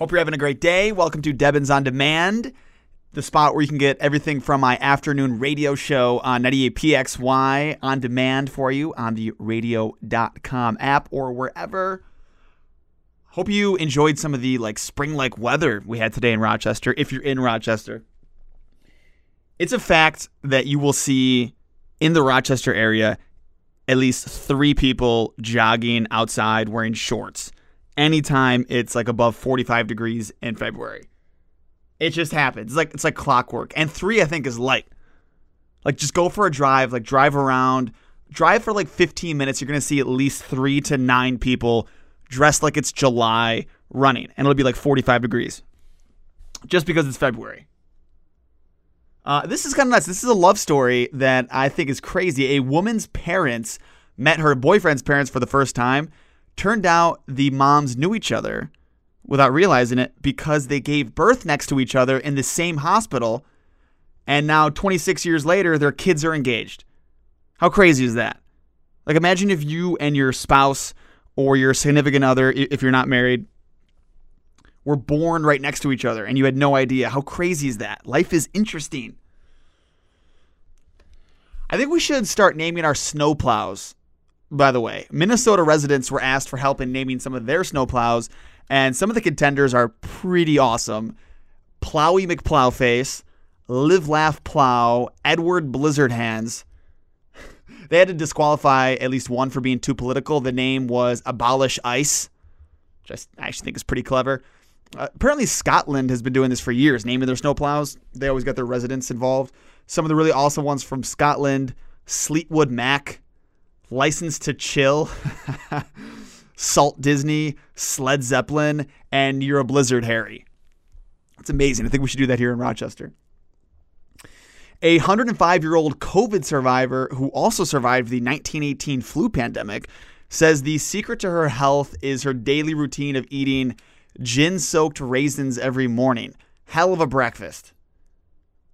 Hope you're having a great day. Welcome to Debbins on Demand, the spot where you can get everything from my afternoon radio show on 98PXY on demand for you on the radio.com app or wherever. Hope you enjoyed some of the like spring-like weather we had today in Rochester if you're in Rochester. It's a fact that you will see in the Rochester area at least 3 people jogging outside wearing shorts anytime it's like above 45 degrees in February. It just happens. It's like it's like clockwork. And 3 I think is light. Like just go for a drive, like drive around, drive for like 15 minutes, you're going to see at least 3 to 9 people dressed like it's July running and it'll be like 45 degrees. Just because it's February. Uh, this is kind of nuts. This is a love story that I think is crazy. A woman's parents met her boyfriend's parents for the first time Turned out the moms knew each other without realizing it because they gave birth next to each other in the same hospital. And now, 26 years later, their kids are engaged. How crazy is that? Like, imagine if you and your spouse or your significant other, if you're not married, were born right next to each other and you had no idea. How crazy is that? Life is interesting. I think we should start naming our snowplows by the way. Minnesota residents were asked for help in naming some of their snowplows, and some of the contenders are pretty awesome. Plowy McPlowface, Live Laugh Plow, Edward Blizzard Hands. they had to disqualify at least one for being too political. The name was Abolish Ice, which I actually think is pretty clever. Uh, apparently, Scotland has been doing this for years, naming their snowplows. They always got their residents involved. Some of the really awesome ones from Scotland Sleetwood Mac, License to Chill, Salt Disney, Sled Zeppelin, and You're a Blizzard Harry. It's amazing. I think we should do that here in Rochester. A 105 year old COVID survivor who also survived the 1918 flu pandemic says the secret to her health is her daily routine of eating gin soaked raisins every morning. Hell of a breakfast.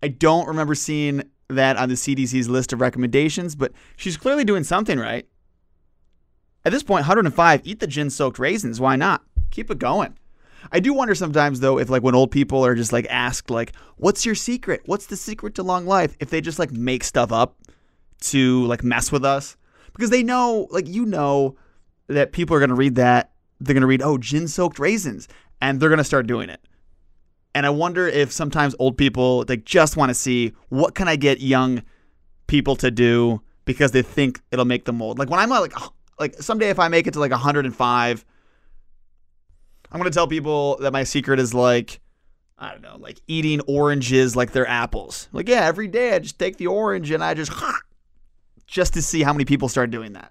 I don't remember seeing that on the CDC's list of recommendations, but she's clearly doing something right. At this point, 105, eat the gin soaked raisins. Why not? Keep it going. I do wonder sometimes though if like when old people are just like asked like what's your secret? What's the secret to long life? If they just like make stuff up to like mess with us because they know like you know that people are going to read that they're going to read oh gin soaked raisins and they're going to start doing it. And I wonder if sometimes old people like just want to see what can I get young people to do because they think it'll make them old. Like when I'm like like someday if I make it to like 105, I'm gonna tell people that my secret is like I don't know, like eating oranges like they're apples. Like yeah, every day I just take the orange and I just just to see how many people start doing that.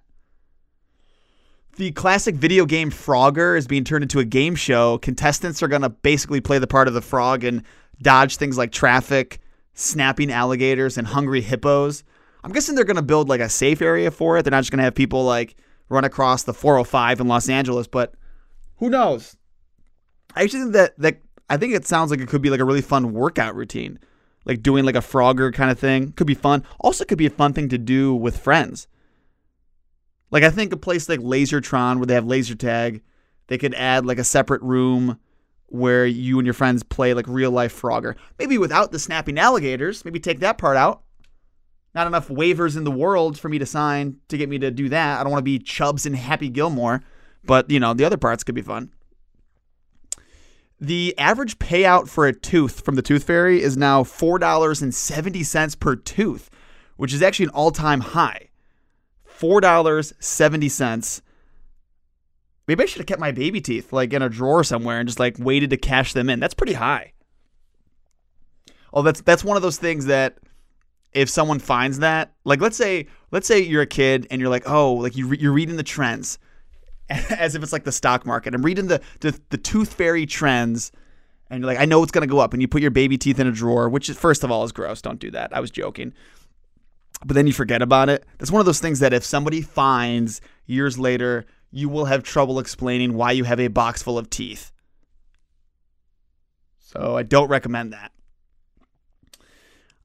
The classic video game Frogger is being turned into a game show. Contestants are going to basically play the part of the frog and dodge things like traffic, snapping alligators, and hungry hippos. I'm guessing they're going to build like a safe area for it. They're not just going to have people like run across the 405 in Los Angeles, but who knows? I actually think that that I think it sounds like it could be like a really fun workout routine. Like doing like a Frogger kind of thing. Could be fun. Also could be a fun thing to do with friends. Like I think a place like Lasertron where they have laser tag, they could add like a separate room where you and your friends play like real life Frogger. Maybe without the snapping alligators. Maybe take that part out. Not enough waivers in the world for me to sign to get me to do that. I don't want to be Chubs and Happy Gilmore, but you know the other parts could be fun. The average payout for a tooth from the Tooth Fairy is now $4.70 per tooth, which is actually an all time high. $4.70. Maybe I should have kept my baby teeth like in a drawer somewhere and just like waited to cash them in. That's pretty high. Oh, that's that's one of those things that if someone finds that, like let's say let's say you're a kid and you're like, oh, like you re- you're reading the trends as if it's like the stock market. I'm reading the, the the tooth fairy trends, and you're like, I know it's gonna go up, and you put your baby teeth in a drawer, which is, first of all is gross. Don't do that. I was joking. But then you forget about it. That's one of those things that if somebody finds years later, you will have trouble explaining why you have a box full of teeth. So I don't recommend that.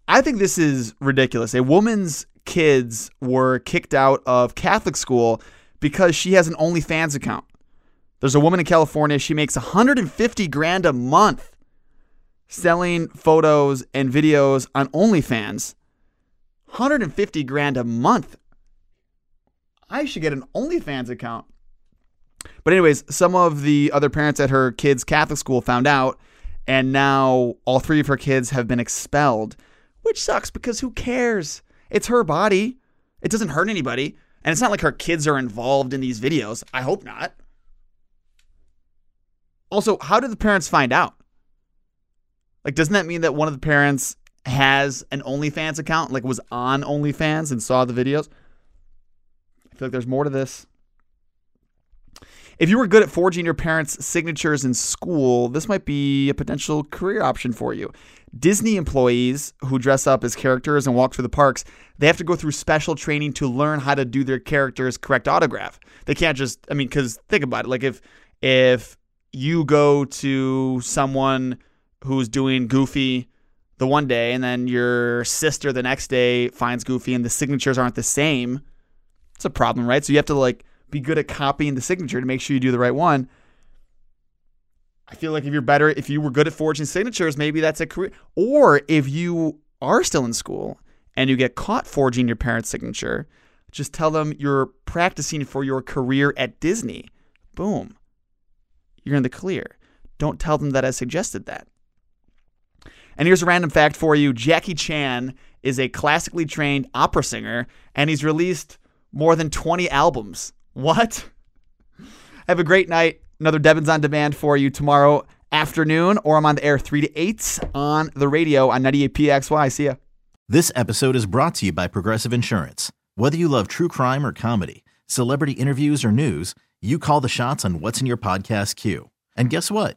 I think this is ridiculous. A woman's kids were kicked out of Catholic school because she has an OnlyFans account. There's a woman in California, she makes 150 grand a month selling photos and videos on OnlyFans. 150 grand a month. I should get an OnlyFans account. But anyways, some of the other parents at her kids' Catholic school found out, and now all three of her kids have been expelled, which sucks because who cares? It's her body. It doesn't hurt anybody. And it's not like her kids are involved in these videos. I hope not. Also, how did the parents find out? Like, doesn't that mean that one of the parents has an OnlyFans account, like was on OnlyFans and saw the videos? I feel like there's more to this. If you were good at forging your parents' signatures in school, this might be a potential career option for you. Disney employees who dress up as characters and walk through the parks, they have to go through special training to learn how to do their character's correct autograph. They can't just I mean cuz think about it, like if if you go to someone who's doing Goofy the one day and then your sister the next day finds Goofy and the signatures aren't the same, it's a problem, right? So you have to like be good at copying the signature to make sure you do the right one. I feel like if you're better, if you were good at forging signatures, maybe that's a career. Or if you are still in school and you get caught forging your parents' signature, just tell them you're practicing for your career at Disney. Boom. You're in the clear. Don't tell them that I suggested that. And here's a random fact for you Jackie Chan is a classically trained opera singer, and he's released more than 20 albums. What? Have a great night. Another Devon's on demand for you tomorrow afternoon, or I'm on the air 3 to 8 on the radio on 98PXY. See ya. This episode is brought to you by Progressive Insurance. Whether you love true crime or comedy, celebrity interviews or news, you call the shots on what's in your podcast queue. And guess what?